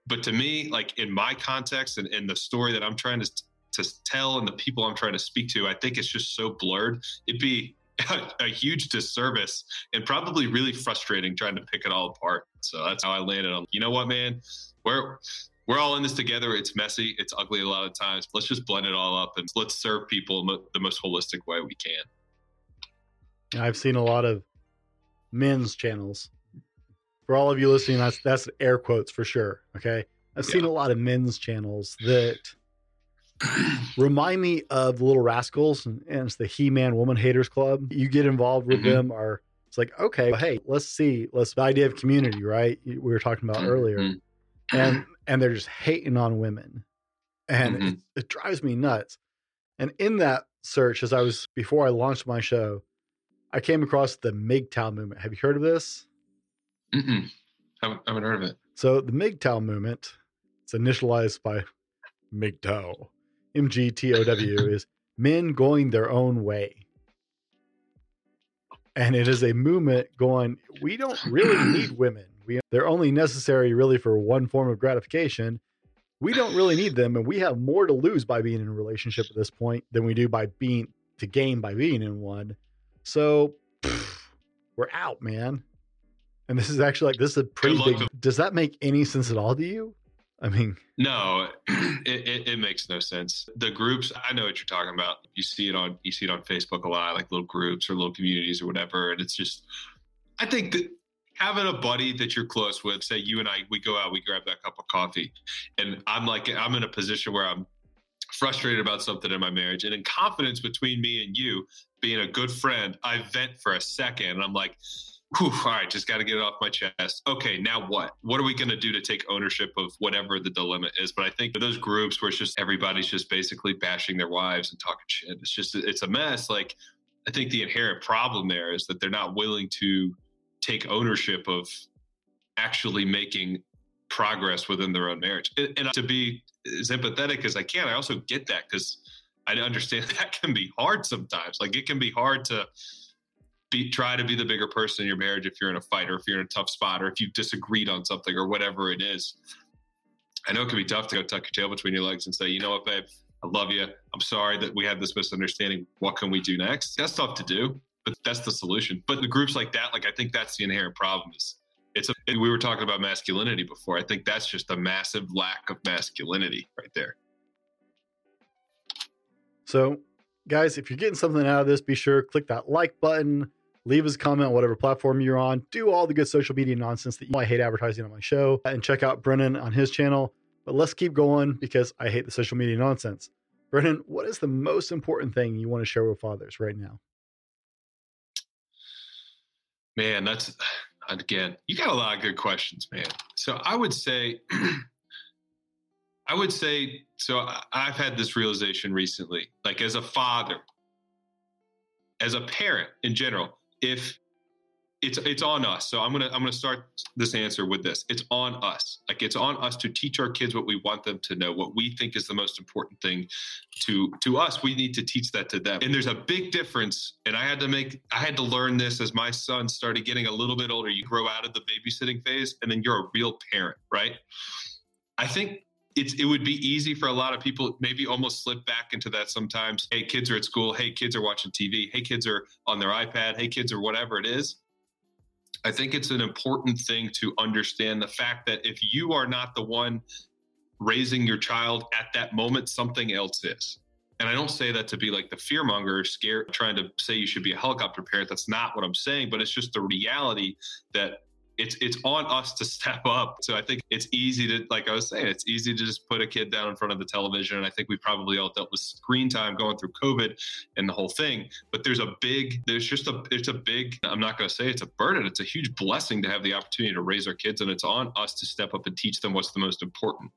but to me like in my context and, and the story that i'm trying to to tell and the people i'm trying to speak to i think it's just so blurred. It'd be a, a huge disservice and probably really frustrating trying to pick it all apart. So that's how i landed on you know what man? We're we're all in this together. It's messy. It's ugly a lot of times. Let's just blend it all up and let's serve people the most holistic way we can. I've seen a lot of men's channels. For all of you listening, that's that's air quotes for sure. Okay. I've seen a lot of men's channels that remind me of the Little Rascals and, and it's the He Man Woman Haters Club. You get involved with Mhm. them, or it's like, okay, hey, let's see, let's the idea of community, right? We were talking about earlier, Mhm. and and they're just hating on women, and it, Mhm. it drives me nuts. And in that search, as I was before I launched my show, I came across the MGTOW movement. Have you heard of this? Mm-mm. haven't, haven't heard of it So the MGTOW movement, it's initialized by MGTOW, M-G-T-O-W, is men going their own way. And it is a movement going, we don't really need women. We, they're only necessary really for one form of gratification. We don't really need them, and we have more to lose by being in a relationship at this point than we do by being to gain by being in one. So pff, we're out, man. And this is actually like this is a pretty big. to- Does that make any sense at all to you? I mean, no, it, it, it, makes no sense. The groups, I know what you're talking about. You see it on you see it on Facebook a lot, like little groups or little communities or whatever. And it's just, I think that having a buddy that you're close with, say you and I, we go out, we grab that cup of coffee, and I'm like, I'm in a position where I'm frustrated about something in my marriage, and in confidence between me and you, being a good friend, I vent for a second, and I'm like Whew, all right, just got to get it off my chest. Okay, now what? What are we going to do to take ownership of whatever the dilemma is? But I think those groups where it's just everybody's just basically bashing their wives and talking shit, it's just, it's a mess. Like, I think the inherent problem there is that they're not willing to take ownership of actually making progress within their own marriage. And, and to be as empathetic as I can, I also get that because I understand that can be hard sometimes. Like, it can be hard to, be try to be the bigger person in your marriage if you're in a fight or if you're in a tough spot or if you've disagreed on something or whatever it is. I know it can be tough to go tuck your tail between your legs and say, you know what, babe, I love you. I'm sorry that we had this misunderstanding. What can we do next? That's tough to do, but that's the solution. But the groups like that, like I think that's the inherent problem is it's a, we were talking about masculinity before. I think that's just a massive lack of masculinity right there. So, guys, if you're getting something out of this, be sure click that like button, leave us a comment on whatever platform you're on, do all the good social media nonsense that you know I hate advertising on my show, and check out Brendan on his channel. But let's keep going because I hate the social media nonsense. Brendan, what is the most important thing you want to share with fathers right now? Man, that's again, you got a lot of good questions, man. So I would say, I would say, so I've had this realization recently, like as a father, as a parent in general, if it's it's on us. So I'm gonna I'm gonna start this answer with this. It's on us. Like it's on us to teach our kids what we want them to know, what we think is the most important thing to to us. We need to teach that to them. And there's a big difference. And I had to make I had to learn this as my son started getting a little bit older. You grow out of the babysitting phase, and then you're a real parent, right? I think it's it would be easy for a lot of people maybe almost slip back into that sometimes. Hey kids are at school. Hey kids are watching tv hey kids are on their ipad. Hey kids are whatever it is. I think it's an important thing to understand the fact that if you are not the one raising your child at that moment something else is. And I don't say that to be like the fearmonger, or scared, trying to say you should be a helicopter parent. That's not what I'm saying, but it's just the reality that it's it's on us to step up. So I think it's easy to, like I was saying, it's easy to just put a kid down in front of the television. And I think we probably all dealt with screen time going through COVID and the whole thing. But there's a big, there's just a, it's a big. I'm not to say it's a burden. It's a huge blessing to have the opportunity to raise our kids, and it's on us to step up and teach them what's the most important.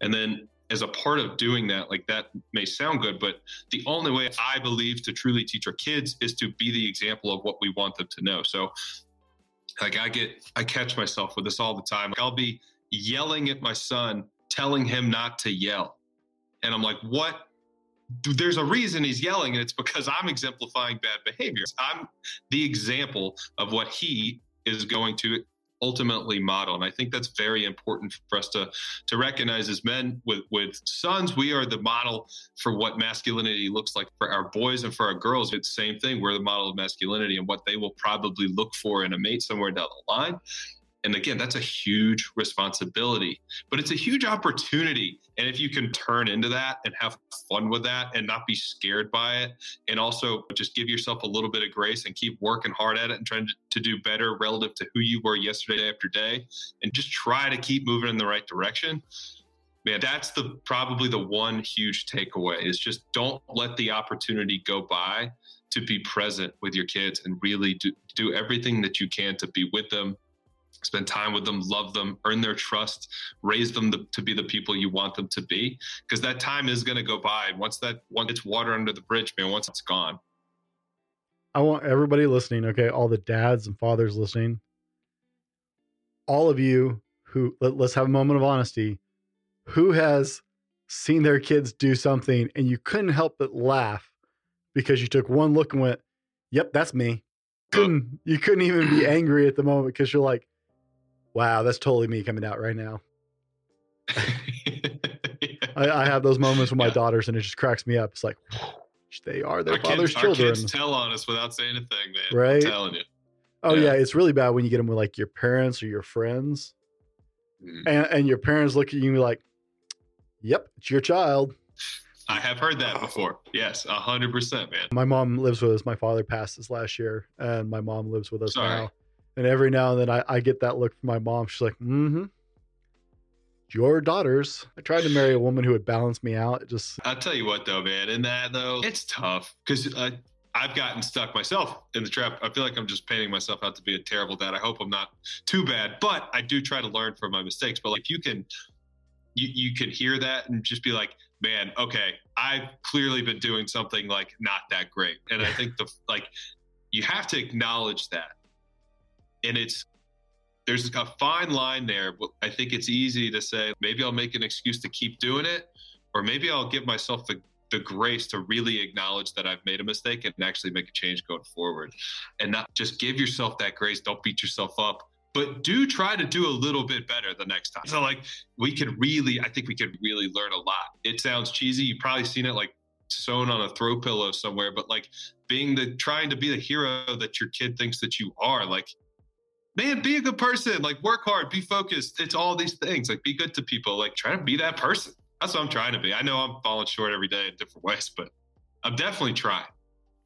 And then as a part of doing that, like that may sound good, but the only way I believe to truly teach our kids is to be the example of what we want them to know. So like I get, I catch myself with this all the time. Like I'll be yelling at my son, telling him not to yell. And I'm like, what? There's a reason he's yelling, and it's because I'm exemplifying bad behavior. I'm the example of what he is going to ultimately model. And I think that's very important for us to to recognize as men with with sons, we are the model for what masculinity looks like for our boys and for our girls. It's the same thing. We're the model of masculinity and what they will probably look for in a mate somewhere down the line. And again, that's a huge responsibility, but it's a huge opportunity. And if you can turn into that and have fun with that and not be scared by it, and also just give yourself a little bit of grace and keep working hard at it and trying to, do better relative to who you were yesterday after day, and just try to keep moving in the right direction. Man, that's the probably the one huge takeaway is just don't let the opportunity go by to be present with your kids and really do, do everything that you can to be with them spend time with them, love them, earn their trust, raise them to, to be the people you want them to be. Because that time is going to go by. Once that once it's water under the bridge, man, once it's gone. I want everybody listening, okay, all the dads and fathers listening, all of you who let, let's have a moment of honesty. Who has seen their kids do something and you couldn't help but laugh because you took one look and went, "Yep, that's me." Couldn't you couldn't even be angry at the moment because you're like, wow, that's totally me coming out right now. I, I, have those moments with my yeah. daughters, and it just cracks me up. It's like they are their our father's kids, children. Our kids tell on us without saying a thing, man. Right? I'm telling you. Oh yeah. yeah. it's really bad when you get them with like your parents or your friends, Mm. and, and your parents look at you and be like, "Yep, it's your child." I have heard that before. Yes, a hundred percent, man. My mom lives with us. My father passed this last year, and my mom lives with us Sorry. now. And every now and then, I, I get that look from my mom. She's like, "Mm-hmm, your daughters." I tried to marry a woman who would balance me out. It just I'll tell you what, though, man. In that though, it's tough because uh, I've gotten stuck myself in the trap. I feel like I'm just painting myself out to be a terrible dad. I hope I'm not too bad, but I do try to learn from my mistakes. But like, if you can, you you can hear that and just be like, man, okay, I've clearly been doing something like not that great, and I think the like, you have to acknowledge that, and it's there's a fine line there. But I think it's easy to say maybe I'll make an excuse to keep doing it, or maybe I'll give myself the the grace to really acknowledge that I've made a mistake and actually make a change going forward, and not just give yourself that grace. Don't beat yourself up, but do try to do a little bit better the next time. So like we could really, I think we could really learn a lot. It sounds cheesy. You've probably seen it like sewn on a throw pillow somewhere, but like being the trying to be the hero that your kid thinks that you are, like man, be a good person. Like work hard, be focused. It's all these things. Like be good to people. Like try to be that person. That's what I'm trying to be. I know I'm falling short every day in different ways, but I'm definitely trying.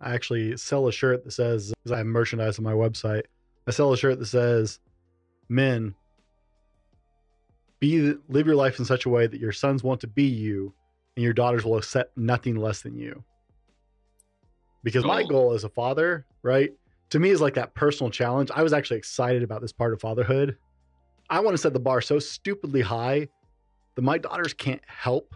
I actually sell a shirt that says, because I have merchandise on my website. I sell a shirt that says, "Men, be live your life in such a way that your sons want to be you, and your daughters will accept nothing less than you." Because my oh. goal as a father, right, to me is like that personal challenge. I was actually excited about this part of fatherhood. I want to set the bar so stupidly high that my daughters can't help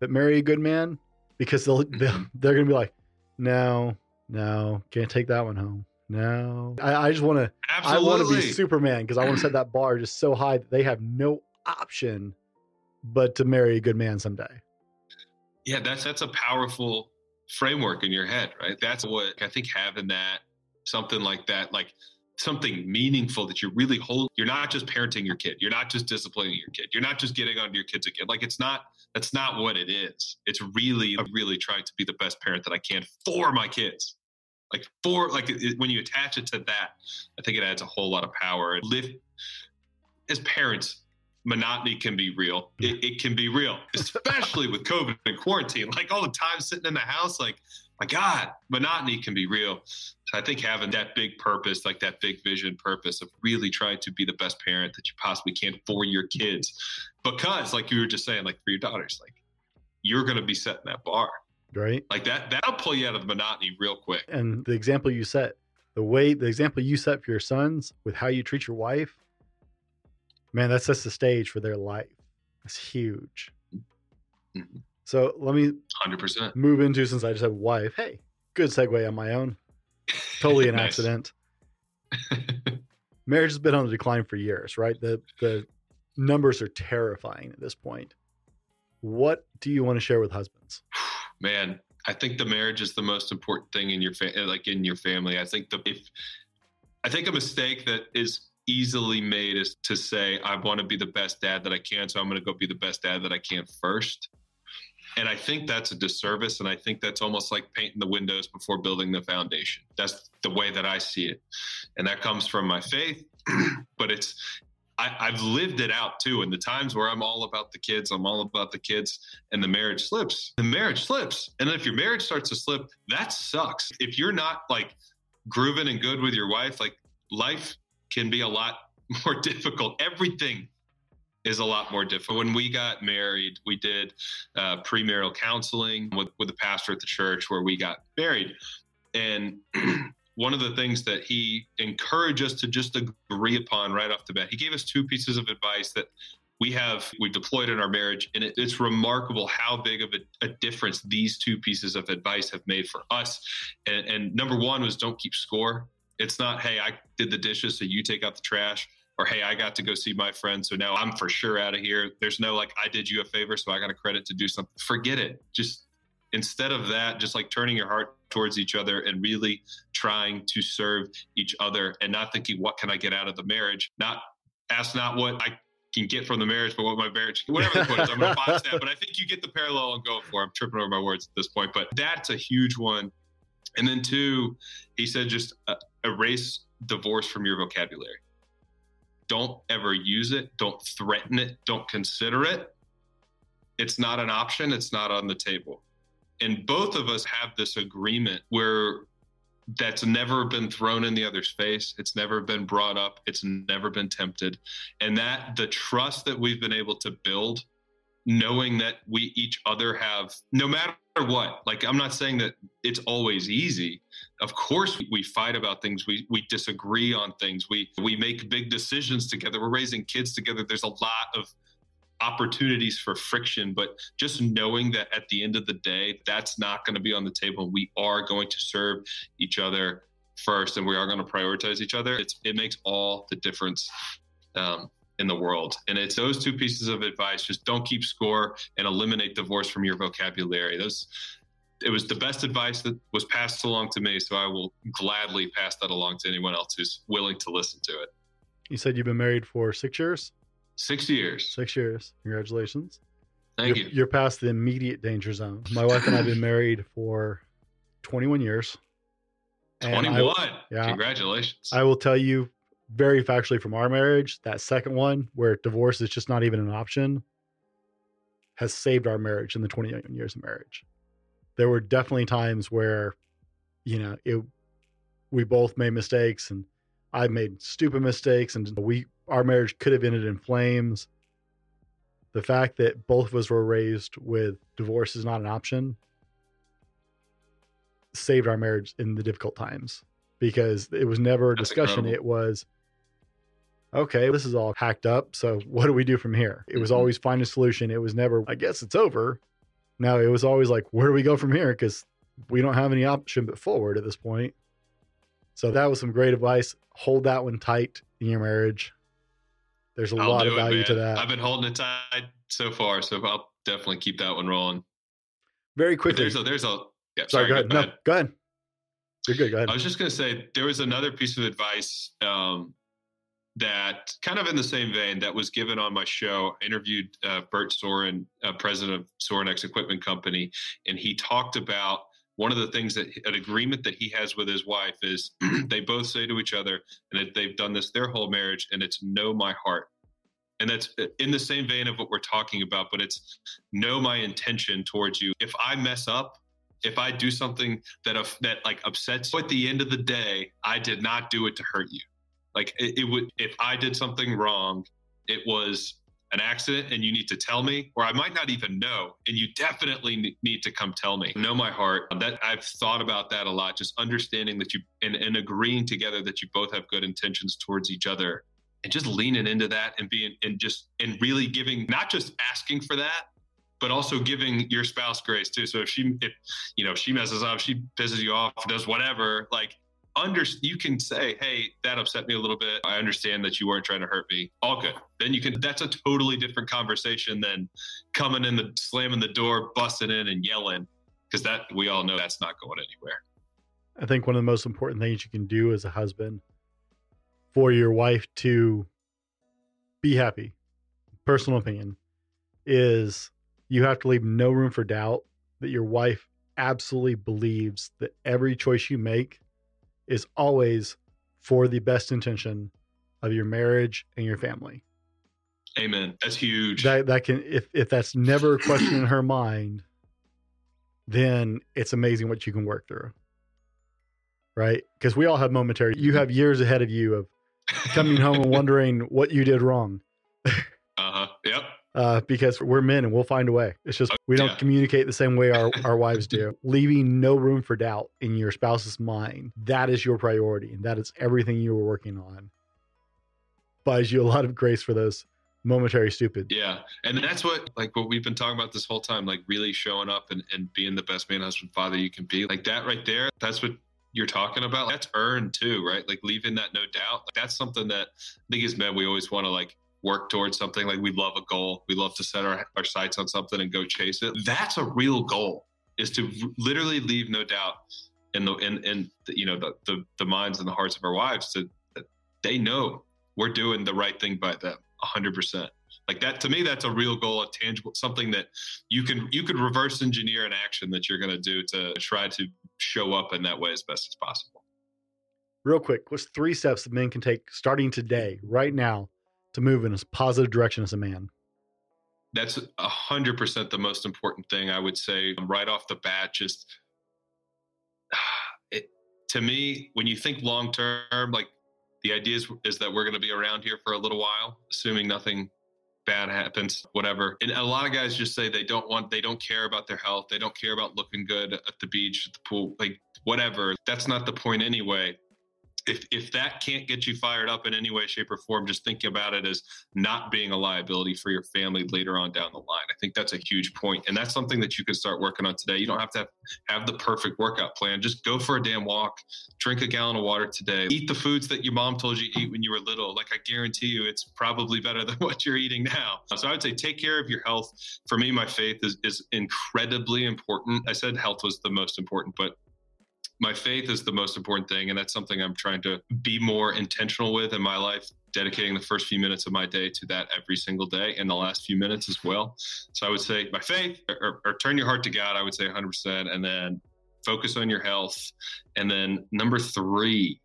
but marry a good man because they'll, they'll they're gonna be like, no, no, can't take that one home. No, I, I just want to. I want to be Superman because I want to set that bar just so high that they have no option but to marry a good man someday. yeah, that's that's a powerful framework in your head, right? That's what I think having that something like that, like something meaningful that you really hold. You're not just parenting your kid. You're not just disciplining your kid. You're not just getting on your kids again. Like it's not. That's not what it is. It's really, I'm really trying to be the best parent that I can for my kids. Like for like it, when you attach it to that, I think it adds a whole lot of power. Live as parents. Monotony can be real. It, it can be real, especially with COVID and quarantine. Like all the time sitting in the house, like my God, monotony can be real. So I think having that big purpose, like that big vision purpose of really trying to be the best parent that you possibly can for your kids. Because like you were just saying, like for your daughters, like you're gonna be setting that bar. Right. Like that that'll pull you out of the monotony real quick. And the example you set, the way, the example you set for your sons with how you treat your wife, man, that sets the stage for their life. It's huge. Mhm. So let me Hundred percent. move into since I just have wife. Hey, good segue on my own. Totally an Nice. accident. Marriage has been on the decline for years, right? The the numbers are terrifying at this point. What do you want to share with husbands? man i think the marriage is the most important thing in your fa- uh, like in your family i think the if i think a mistake that is easily made is to say i want to be the best dad that i can so i'm going to go be the best dad that i can first and i think that's a disservice and i think that's almost like painting the windows before building the foundation that's the way that i see it and that comes from my faith but it's I, I've lived it out too. In the times where I'm all about the kids, I'm all about the kids, and the marriage slips. The marriage slips. And if your marriage starts to slip, that sucks. If you're not like grooving and good with your wife, like life can be a lot more difficult. Everything is a lot more difficult. When we got married, we did uh, premarital counseling with, with the pastor at the church where we got married. And one of the things that he encouraged us to just agree upon right off the bat, he gave us two pieces of advice that we have we deployed in our marriage and it, it's remarkable how big of a, a difference these two pieces of advice have made for us and, and number one was don't keep score it's not hey i did the dishes so you take out the trash or hey i got to go see my friend so now i'm for sure out of here. There's no like i did you a favor so i got a credit to do something. Forget it. Just instead of that just like turning your heart towards each other and really trying to serve each other and not thinking what can i get out of the marriage? Not ask not what i can get from the marriage but what my marriage whatever the point is i'm going to box that. But i think you get the parallel i'm going for i'm tripping over my words at this point but that's a huge one. And then two he said just uh, erase divorce from your vocabulary don't ever use it, don't threaten it, don't consider it, it's not an option, it's not on the table. And both of us have this agreement where that's never been thrown in the other's face. It's never been brought up. It's never been tempted. And that the trust that we've been able to build, knowing that we each other have, no matter what, like I'm not saying that it's always easy. Of course we fight about things. We we disagree on things. We we make big decisions together. We're raising kids together. There's a lot of opportunities for friction, but just knowing that at the end of the day, that's not going to be on the table. We are going to serve each other first, and we are going to prioritize each other. It's, it makes all the difference um, in the world. And it's those two pieces of advice: just don't keep score and eliminate divorce from your vocabulary. Those. It was the best advice that was passed along to me, so I will gladly pass that along to anyone else who's willing to listen to it. You said you've been married for six years. Six years. Six years. Congratulations. Thank you're, you. You're past the immediate danger zone. My wife and I have been married for 21 years. 21. I, yeah, Congratulations. I will tell you very factually from our marriage, that second one where divorce is just not even an option has saved our marriage in the 21 years of marriage. There were definitely times where, you know, it, we both made mistakes and I made stupid mistakes and we our marriage could have ended in flames. The fact that both of us were raised with divorce is not an option saved our marriage in the difficult times because it was never a discussion. It was, okay, this is all hacked up. So what do we do from here? It was mm-hmm. always find a solution. It was never, I guess it's over. Now it was always like, where do we go from here? Because we don't have any option but forward at this point. So that was some great advice. Hold that one tight in your marriage. There's a I'll lot of value it, to that. I've been holding it tight so far, so I'll definitely keep that one rolling. Very quickly. there's a there's a yeah. Sorry, sorry go, ahead. go ahead. No, go ahead. You're good. Go ahead. I was just going to say there was another piece of advice um, that kind of in the same vein that was given on my show. I interviewed uh, Bert Soren, uh, president of Sorenex Equipment Company, and he talked about one of the things that an agreement that he has with his wife is they both say to each other and they've done this their whole marriage and it's know my heart and that's uh, in the same vein of what we're talking about but it's know my intention towards you if i mess up if i do something that that like upsets you at the end of the day i did not do it to hurt you like it, it would if i did something wrong it was an accident and you need to tell me, or I might not even know, and you definitely need to come tell me. Know my heart. That I've thought about that a lot. Just understanding that you and, and agreeing together that you both have good intentions towards each other, and just leaning into that and being and just and really giving, not just asking for that, but also giving your spouse grace too. So if she, if you know, if she messes up, she pisses you off, does whatever, like under you can say, "Hey, that upset me a little bit. I understand that you weren't trying to hurt me. All good." Then you can. That's a totally different conversation than coming in the slamming the door, busting in, and yelling, because that we all know that's not going anywhere. I think one of the most important things you can do as a husband for your wife to be happy, personal opinion, is you have to leave no room for doubt that your wife absolutely believes that every choice you make is always for the best intention of your marriage and your family. Amen. That's huge. That that can if if that's never a question in her mind, then it's amazing what you can work through. Right? Because we all have momentary. You have years ahead of you of coming home and wondering what you did wrong. uh-huh. Yep uh, because we're men and we'll find a way. It's just we don't yeah. communicate the same way our, our wives do. Leaving no room for doubt in your spouse's mind. That is your priority, and that is everything you are working on. Buys you a lot of grace for those momentary stupid. Yeah. And that's what like what we've been talking about this whole time, like really showing up and, and being the best man, husband, father you can be. Like that right there, that's what you're talking about. That's earned too, right? Like leaving that no doubt. Like, that's something that I think as men we always want to like work towards something. Like we love a goal. We love to set our, our sights on something and go chase it. That's a real goal is to literally leave no doubt in the in, in the, you know the, the the minds and the hearts of our wives to that they know we're doing the right thing by them 100% like that to me that's a real goal a tangible something that you can you could reverse engineer an action that you're going to do to try to show up in that way as best as possible. Real quick what's three steps that men can take starting today right now to move in a positive direction as a man? That's a hundred percent the most important thing I would say um, right off the bat. Just it, to me, when you think long term, like the idea is, is that we're going to be around here for a little while, assuming nothing bad happens, whatever. And a lot of guys just say they don't want, they don't care about their health. They don't care about looking good at the beach, at the pool, like whatever. That's not the point anyway if if that can't get you fired up in any way, shape, or form, just think about it as not being a liability for your family later on down the line. I think that's a huge point, and that's something that you can start working on today. You don't have to have, have the perfect workout plan. Just go for a damn walk, drink a gallon of water today, eat the foods that your mom told you to eat when you were little. Like I guarantee you, it's probably better than what you're eating now. So I would say take care of your health. For me, my faith is is incredibly important. I said health was the most important, but my faith is the most important thing and that's something i'm trying to be more intentional with in my life dedicating the first few minutes of my day to that every single day and the last few minutes as well. So i would say my faith or, or turn your heart to god i would say 100% and then focus on your health. And then number three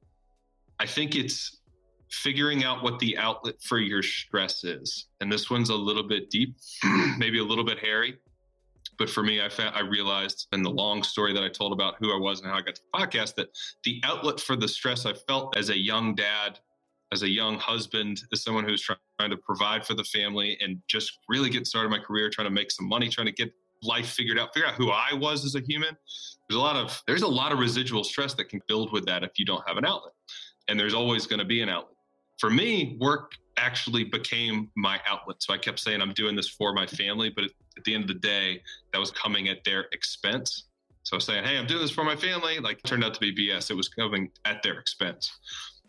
i think it's figuring out what the outlet for your stress is. And this one's a little bit deep maybe a little bit hairy but for me, I found I realized in the long story that I told about who I was and how I got to the podcast that the outlet for the stress I felt as a young dad, as a young husband, as someone who's trying to provide for the family and just really get started my career, trying to make some money, trying to get life figured out, figure out who I was as a human. There's a lot of there's a lot of residual stress that can build with that if you don't have an outlet. And there's always going to be an outlet. For me, work actually became my outlet. So I kept saying I'm doing this for my family, but at the end of the day, that was coming at their expense. So saying, hey, I'm doing this for my family. Like turned out to be BS. It was coming at their expense.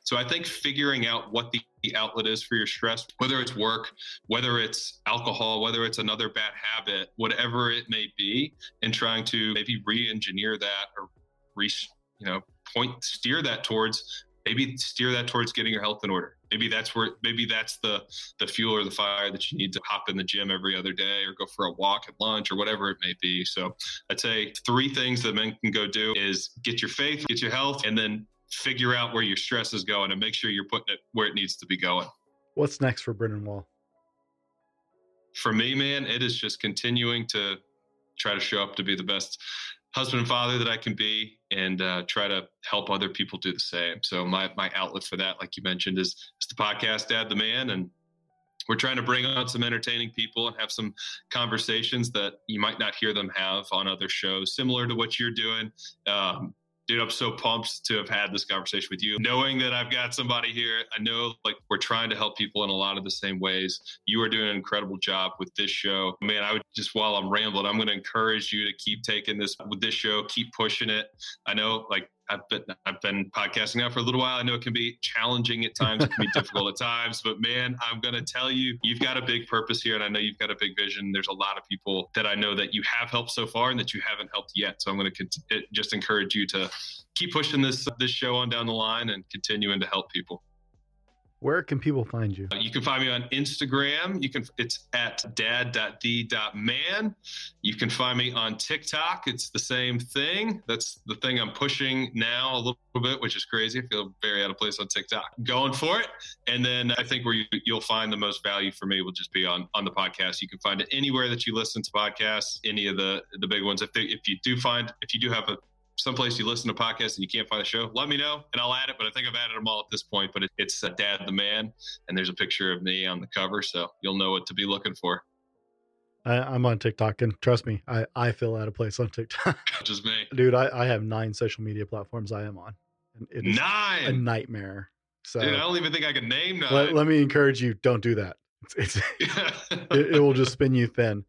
So I think figuring out what the, outlet is for your stress, whether it's work, whether it's alcohol, whether it's another bad habit, whatever it may be, and trying to maybe re-engineer that or re, you know, point steer that towards maybe steer that towards getting your health in order maybe that's where maybe that's the the fuel or the fire that you need to hop in the gym every other day or go for a walk at lunch or whatever it may be. So i'd say three things that men can go do is get your faith get your health and then figure out where your stress is going and make sure you're putting it where it needs to be going. What's next for brendan wall? For me man it is just continuing to try to show up to be the best husband and father that I can be and uh, try to help other people do the same. So my my outlet for that, like you mentioned, is, is the podcast Dad the Man. And we're trying to bring on some entertaining people and have some conversations that you might not hear them have on other shows, similar to what you're doing. Um, dude, I'm so pumped to have had this conversation with you. Knowing that I've got somebody here, I know like we're trying to help people in a lot of the same ways. You are doing an incredible job with this show. Man, I would just while I'm rambling, I'm going to encourage you to keep taking this with this show, keep pushing it. I know like I've been I've been podcasting now for a little while. I know it can be challenging at times, it can be difficult at times, but man, I'm gonna tell you, you've got a big purpose here, and I know you've got a big vision. There's a lot of people that I know that you have helped so far, and that you haven't helped yet. So I'm gonna cont- just encourage you to keep pushing this this show on down the line and continuing to help people. Where can people find you? You can find me on Instagram. You can it's at dad.the.man. You can find me on TikTok. It's the same thing. That's the thing I'm pushing now a little bit, which is crazy. I feel very out of place on TikTok. Going for it. And then I think where you, will find the most value for me will just be on on the podcast. You can find it anywhere that you listen to podcasts, any of the the big ones. If they, if you do find if you do have a someplace you listen to podcasts and you can't find the show, let me know and I'll add it. But I think I've added them all at this point. But it's uh, Dad the Man, and there's a picture of me on the cover, so you'll know what to be looking for. I, am on TikTok, and trust me, I, I feel out of place on TikTok. Just me, dude. I, I have nine social media platforms I am on. It is nine, a nightmare. So, dude, I don't even think I can name nine. Let, let me encourage you: don't do that. It's, it's it, it will just spin you thin.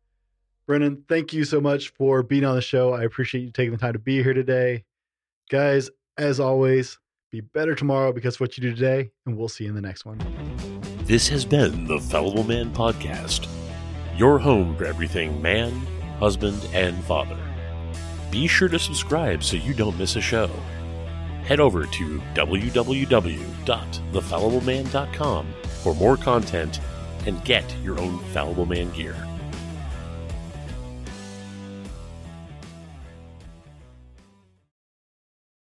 Brendan, thank you so much for being on the show. I appreciate you taking the time to be here today. Guys, as always, be better tomorrow because of what you do today, and we'll see you in the next one. This has been the Fallible Man Podcast, your home for everything man, husband, and father. Be sure to subscribe so you don't miss a show. Head over to www.thefallibleman.com for more content and get your own Fallible Man gear.